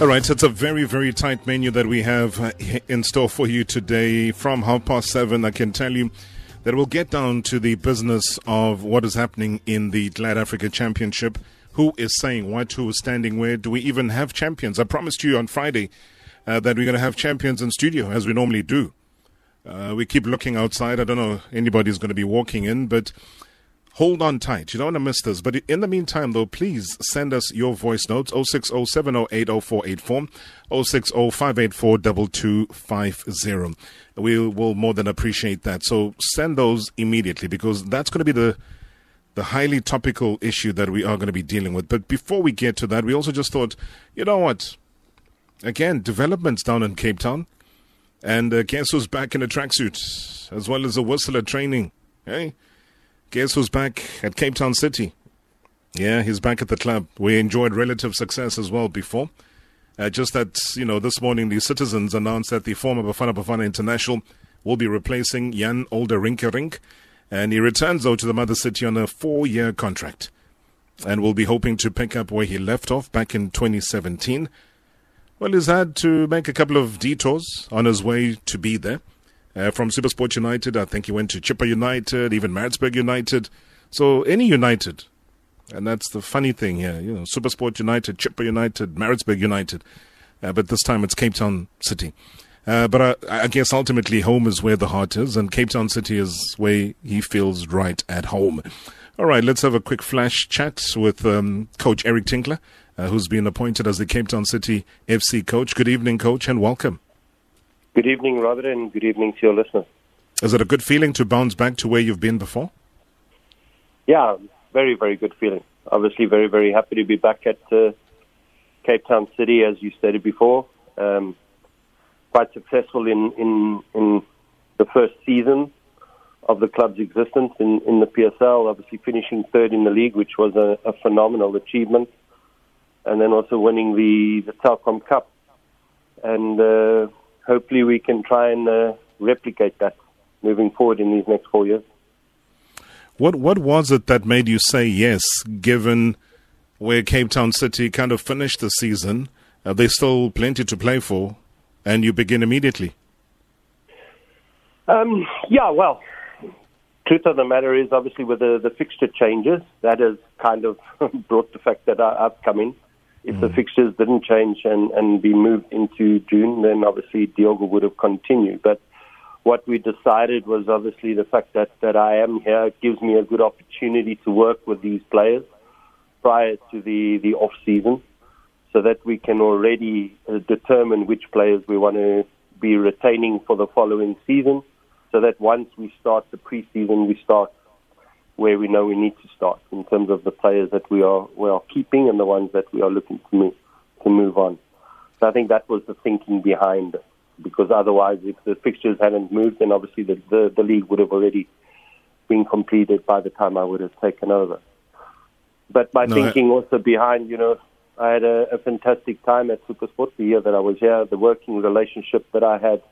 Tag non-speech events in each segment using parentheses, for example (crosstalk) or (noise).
All right, so it's a very, very tight menu that we have uh, in store for you today. From half past seven, I can tell you that we'll get down to the business of what is happening in the Glad Africa Championship. Who is saying what? Who is standing where? Do we even have champions? I promised you on Friday uh, that we're going to have champions in studio, as we normally do. Uh, we keep looking outside. I don't know anybody's going to be walking in, but hold on tight. You don't want to miss this. But in the meantime, though, please send us your voice notes 0607080484, 060 We will more than appreciate that. So send those immediately because that's going to be the the highly topical issue that we are going to be dealing with. But before we get to that, we also just thought, you know what? Again, developments down in Cape Town. And uh, guess who's back in a tracksuit, as well as a whistler training? Hey, guess who's back at Cape Town City? Yeah, he's back at the club. We enjoyed relative success as well before. Uh, just that, you know, this morning the citizens announced that the former Bafana Bafana International will be replacing Jan Olderink, and he returns, though, to the mother city on a four year contract and will be hoping to pick up where he left off back in 2017. Well, he's had to make a couple of detours on his way to be there. Uh, from Supersport United, I think he went to Chippa United, even Maritzburg United. So any United, and that's the funny thing here, you know, Supersport United, Chippa United, Maritzburg United, uh, but this time it's Cape Town City. Uh, but I, I, guess ultimately home is where the heart is, and Cape Town City is where he feels right at home. All right, let's have a quick flash chat with um, Coach Eric Tinkler uh, who's been appointed as the Cape Town City FC coach. Good evening, coach, and welcome. Good evening, Robert, and good evening to your listeners. Is it a good feeling to bounce back to where you've been before? Yeah, very, very good feeling. Obviously, very, very happy to be back at uh, Cape Town City, as you stated before. Um, quite successful in, in, in the first season of the club's existence in, in the PSL, obviously finishing third in the league, which was a, a phenomenal achievement and then also winning the, the Telkom Cup. And uh, hopefully we can try and uh, replicate that moving forward in these next four years. What what was it that made you say yes, given where Cape Town City kind of finished the season? Uh, there's still plenty to play for, and you begin immediately. Um, yeah, well, truth of the matter is, obviously, with the, the fixture changes, that has kind of (laughs) brought the fact that I, have come in. If mm. the fixtures didn't change and, and be moved into June, then obviously Diogo would have continued. But what we decided was obviously the fact that, that I am here gives me a good opportunity to work with these players prior to the, the off season so that we can already uh, determine which players we want to be retaining for the following season so that once we start the preseason, we start where we know we need to start in terms of the players that we are we are keeping and the ones that we are looking to move to move on. So I think that was the thinking behind it. Because otherwise, if the fixtures hadn't moved, then obviously the, the, the league would have already been completed by the time I would have taken over. But my no, thinking I... also behind, you know, I had a, a fantastic time at Supersport the year that I was here. The working relationship that I had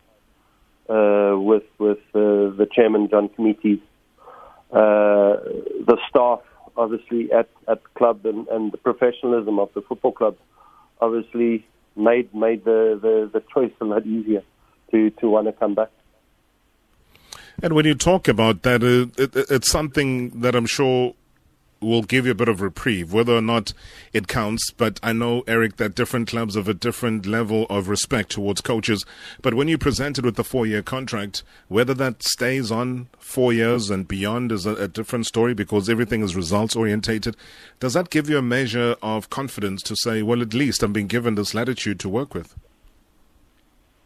uh, with with uh, the chairman John Comitis uh, the staff, obviously, at, at the club and, and the professionalism of the football club, obviously made made the, the, the choice a lot easier to, to want to come back. And when you talk about that, uh, it, it's something that I'm sure will give you a bit of reprieve, whether or not it counts. But I know, Eric, that different clubs have a different level of respect towards coaches. But when you're presented with the four year contract, whether that stays on four years and beyond is a, a different story because everything is results orientated. Does that give you a measure of confidence to say, well, at least I'm being given this latitude to work with?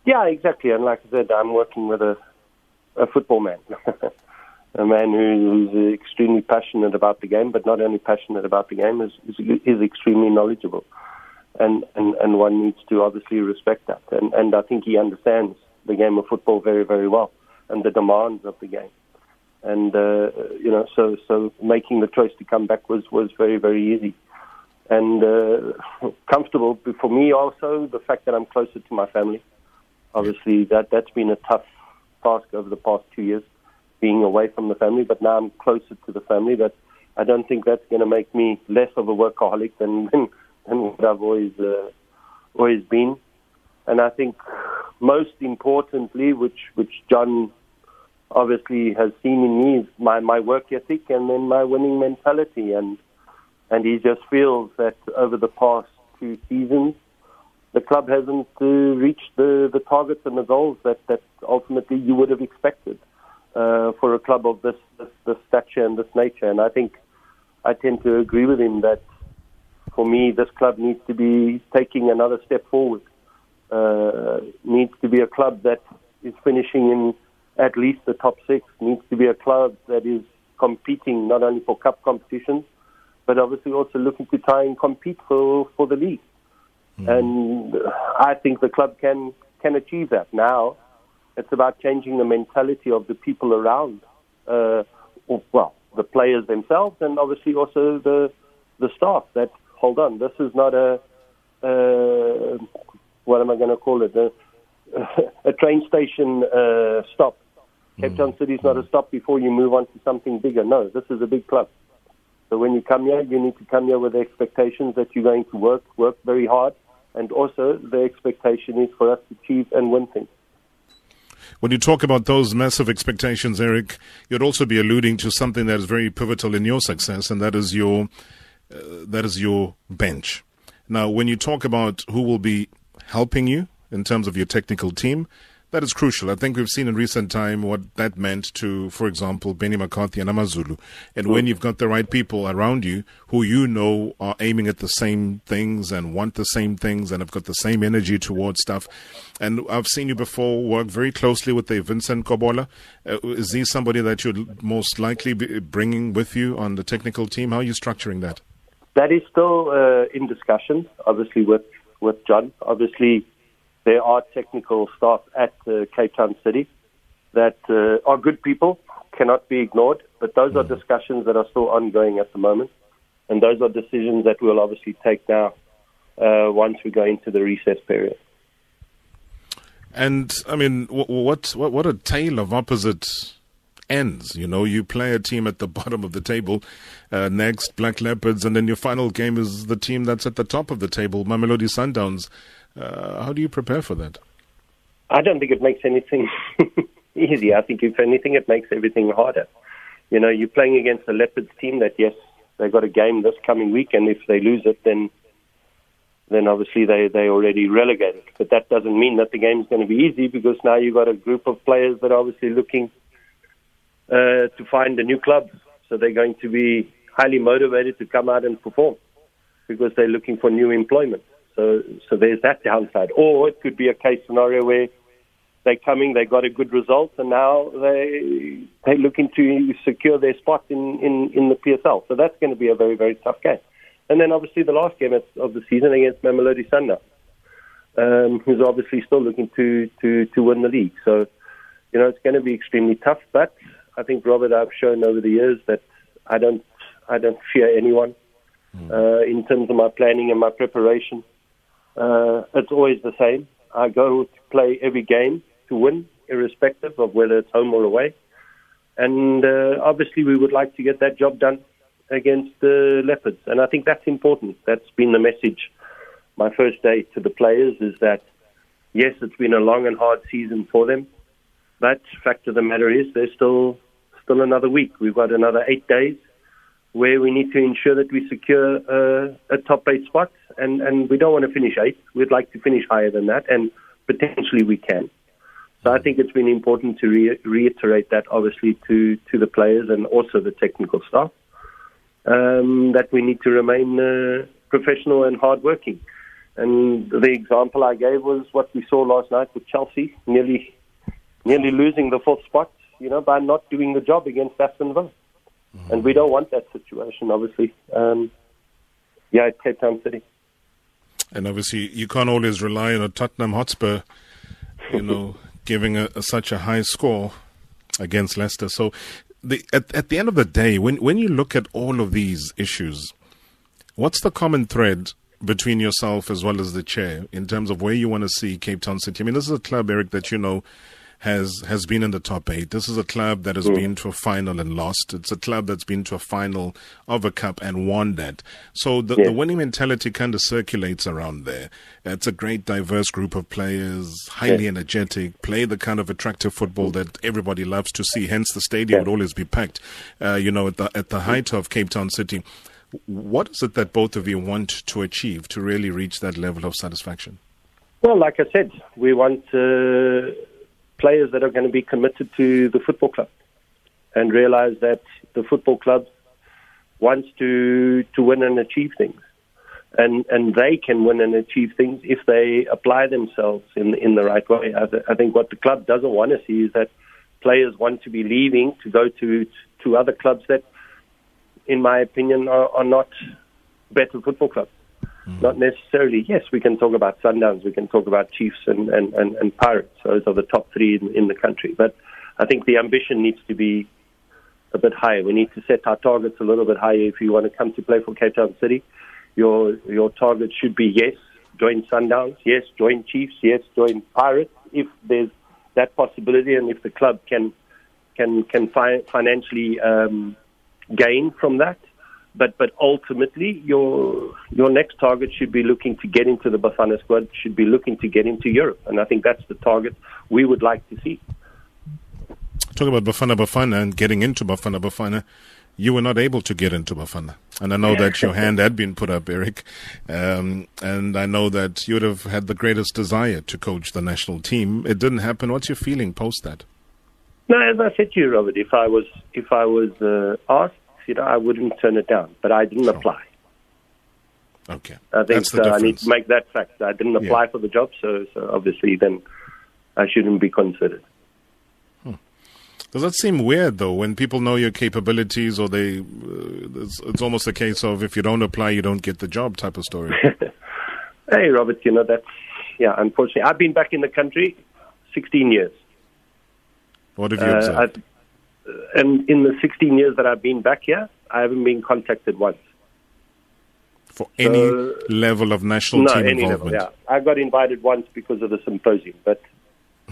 Yeah, exactly. And like I said, I'm working with a, a football man. (laughs) a man who, who's extremely passionate about the game, but not only passionate about the game, is, is, is extremely knowledgeable. And, and, and one needs to obviously respect that. And, and I think he understands the game of football very, very well and the demands of the game. And, uh, you know, so, so making the choice to come back was, was very, very easy. And uh, comfortable for me also, the fact that I'm closer to my family. Obviously, that, that's been a tough task over the past two years being away from the family, but now I'm closer to the family. But I don't think that's going to make me less of a workaholic than (laughs) than, than what I've always uh, always been. And I think most importantly, which which John obviously has seen in me, is my, my work ethic and then my winning mentality. And and he just feels that over the past two seasons, the club hasn't uh, reached the, the targets and the goals that, that ultimately you would have expected uh, for a club of this, this, this stature and this nature. And I think I tend to agree with him that for me, this club needs to be taking another step forward. Uh, needs to be a club that is finishing in at least the top six. Needs to be a club that is competing not only for cup competitions, but obviously also looking to try and compete for, for the league. Mm. And I think the club can can achieve that. Now, it's about changing the mentality of the people around. Uh, well, the players themselves, and obviously also the the staff. That hold on, this is not a uh, what am I going to call it? A, (laughs) a train station uh, stop. Cape Town City is not a stop before you move on to something bigger. No, this is a big club. So when you come here, you need to come here with the expectations that you're going to work, work very hard, and also the expectation is for us to achieve and win things. When you talk about those massive expectations, Eric, you'd also be alluding to something that is very pivotal in your success, and that is your uh, that is your bench. Now, when you talk about who will be helping you in terms of your technical team, that is crucial. I think we've seen in recent time what that meant to, for example, Benny McCarthy and Amazulu. And when you've got the right people around you who you know are aiming at the same things and want the same things and have got the same energy towards stuff. And I've seen you before work very closely with the Vincent Kobola. Uh, is he somebody that you'd most likely be bringing with you on the technical team? How are you structuring that? That is still uh, in discussion, obviously, with, with John. Obviously, there are technical staff at uh, Cape Town City that uh, are good people, cannot be ignored, but those mm. are discussions that are still ongoing at the moment. And those are decisions that we'll obviously take now uh, once we go into the recess period. And I mean, what what what a tale of opposite ends. You know, you play a team at the (laughs) bottom of the table, uh, next Black Leopards, and then your final game is the team that's at the top of the table, Mamelodi Sundowns. Uh, how do you prepare for that? I don't think it makes anything (laughs) easy. I think, if anything, it makes everything harder. You know, you're playing against a Leopards team that, yes, they've got a game this coming week, and if they lose it, then then obviously they they already relegated. But that doesn't mean that the game is going to be easy because now you've got a group of players that are obviously looking uh, to find a new club. So they're going to be highly motivated to come out and perform because they're looking for new employment. So, so there's that downside. Or it could be a case scenario where they're coming, they got a good result, and now they they're looking to secure their spot in, in, in the PSL. So that's going to be a very very tough game. And then obviously the last game of the season against Mamelodi Sundowns, um, who's obviously still looking to, to, to win the league. So, you know, it's going to be extremely tough. But I think Robert, I've shown over the years that I don't I don't fear anyone mm. uh, in terms of my planning and my preparation. Uh, it's always the same. I go to play every game to win, irrespective of whether it's home or away. And uh, obviously, we would like to get that job done against the Leopards. And I think that's important. That's been the message. My first day to the players is that, yes, it's been a long and hard season for them. But fact of the matter is, there's still still another week. We've got another eight days where we need to ensure that we secure uh, a top eight spot, and, and we don't want to finish eighth. We'd like to finish higher than that, and potentially we can. So I think it's been important to re- reiterate that, obviously, to, to the players and also the technical staff, um, that we need to remain uh, professional and hardworking. And the example I gave was what we saw last night with Chelsea, nearly nearly losing the fourth spot, you know, by not doing the job against Aston Villa. Mm-hmm. And we don't want that situation, obviously. Um, yeah, at Cape Town City. And obviously, you can't always rely on a Tottenham Hotspur, you know, (laughs) giving a, a, such a high score against Leicester. So, the, at, at the end of the day, when, when you look at all of these issues, what's the common thread between yourself as well as the chair in terms of where you want to see Cape Town City? I mean, this is a club, Eric, that you know has has been in the top eight. This is a club that has mm. been to a final and lost. It's a club that's been to a final of a cup and won that. So the, yeah. the winning mentality kind of circulates around there. It's a great diverse group of players, highly yeah. energetic, play the kind of attractive football that everybody loves to see. Hence, the stadium yeah. would always be packed. Uh, you know, at the at the height of Cape Town City. What is it that both of you want to achieve to really reach that level of satisfaction? Well, like I said, we want uh, players that are going to be committed to the football club and realize that the football club wants to to win and achieve things, and and they can win and achieve things if they apply themselves in in the right way. I, th- I think what the club doesn't want to see is that players want to be leaving to go to to other clubs that, in my opinion, are, are not better football clubs. Mm. Not necessarily. Yes, we can talk about Sundowns, we can talk about Chiefs and, and, and, and Pirates. Those are the top three in, in the country. But I think the ambition needs to be a bit higher. We need to set our targets a little bit higher if you want to come to play for Cape Town City. Your your target should be yes, join Sundowns, yes, join Chiefs, yes, join Pirates. If there's that possibility, and if the club can can can fi- financially um, gain from that, but but ultimately your your next target should be looking to get into the Bafana squad, should be looking to get into Europe, and I think that's the target we would like to see. Talk about Bafana Bafana and getting into Bafana Bafana. You were not able to get into Bafana, and I know that your (laughs) hand had been put up, Eric, um, and I know that you would have had the greatest desire to coach the national team. It didn't happen. What's your feeling post that? No, as I said to you, Robert, if I was if I was uh, asked you know, I wouldn't turn it down, but I didn't sure. apply. Okay. I think uh, I need to make that fact. I didn't apply yeah. for the job, so, so obviously then I shouldn't be considered. Hmm. Does that seem weird though? When people know your capabilities, or they, uh, it's, it's, almost a case of if you don't apply, you don't get the job type of story. (laughs) hey, Robert, you know that's yeah. Unfortunately, I've been back in the country 16 years. What have you uh, observed? And in the 16 years that I've been back here, I haven't been contacted once. For any so, level of national no, team any involvement? Level, yeah. I got invited once because of the symposium, but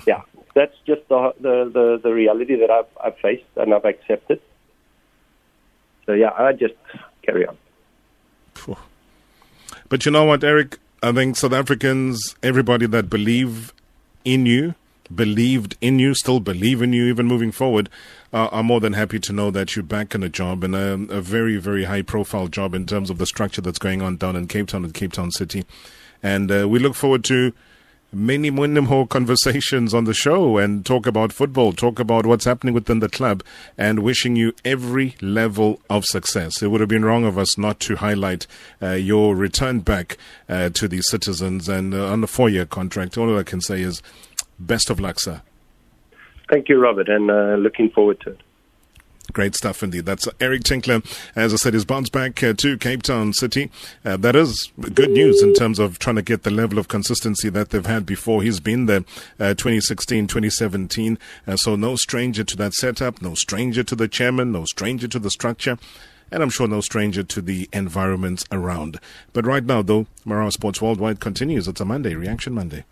yeah, that's just the, the, the, the reality that I've, I've faced and I've accepted. So yeah, I just carry on. But you know what, Eric? I think South Africans, everybody that believe in you, believed in you, still believe in you, even moving forward, uh, are more than happy to know that you're back in a job and a, a, very, very high profile job in terms of the structure that's going on down in Cape Town and Cape Town City. And uh, we look forward to many, many more (laughs) conversations on the show and talk about football, talk about what's happening within the club, and wishing you every level of success. It would have been wrong of us not to highlight uh, your return back uh, to the citizens and uh, on a four year contract. All I can say is Best of luck, sir. Thank you, Robert, and uh, looking forward to it. Great stuff indeed. That's Eric Tinkler. As I said, he's bounced back uh, to Cape Town City. Uh, that is good news in terms of trying to get the level of consistency that they've had before. He's been there uh, 2016, 2017. Uh, so no stranger to that setup, no stranger to the chairman, no stranger to the structure. And I'm sure no stranger to the environments around. But right now, though, Marawa Sports Worldwide continues. It's a Monday, Reaction Monday.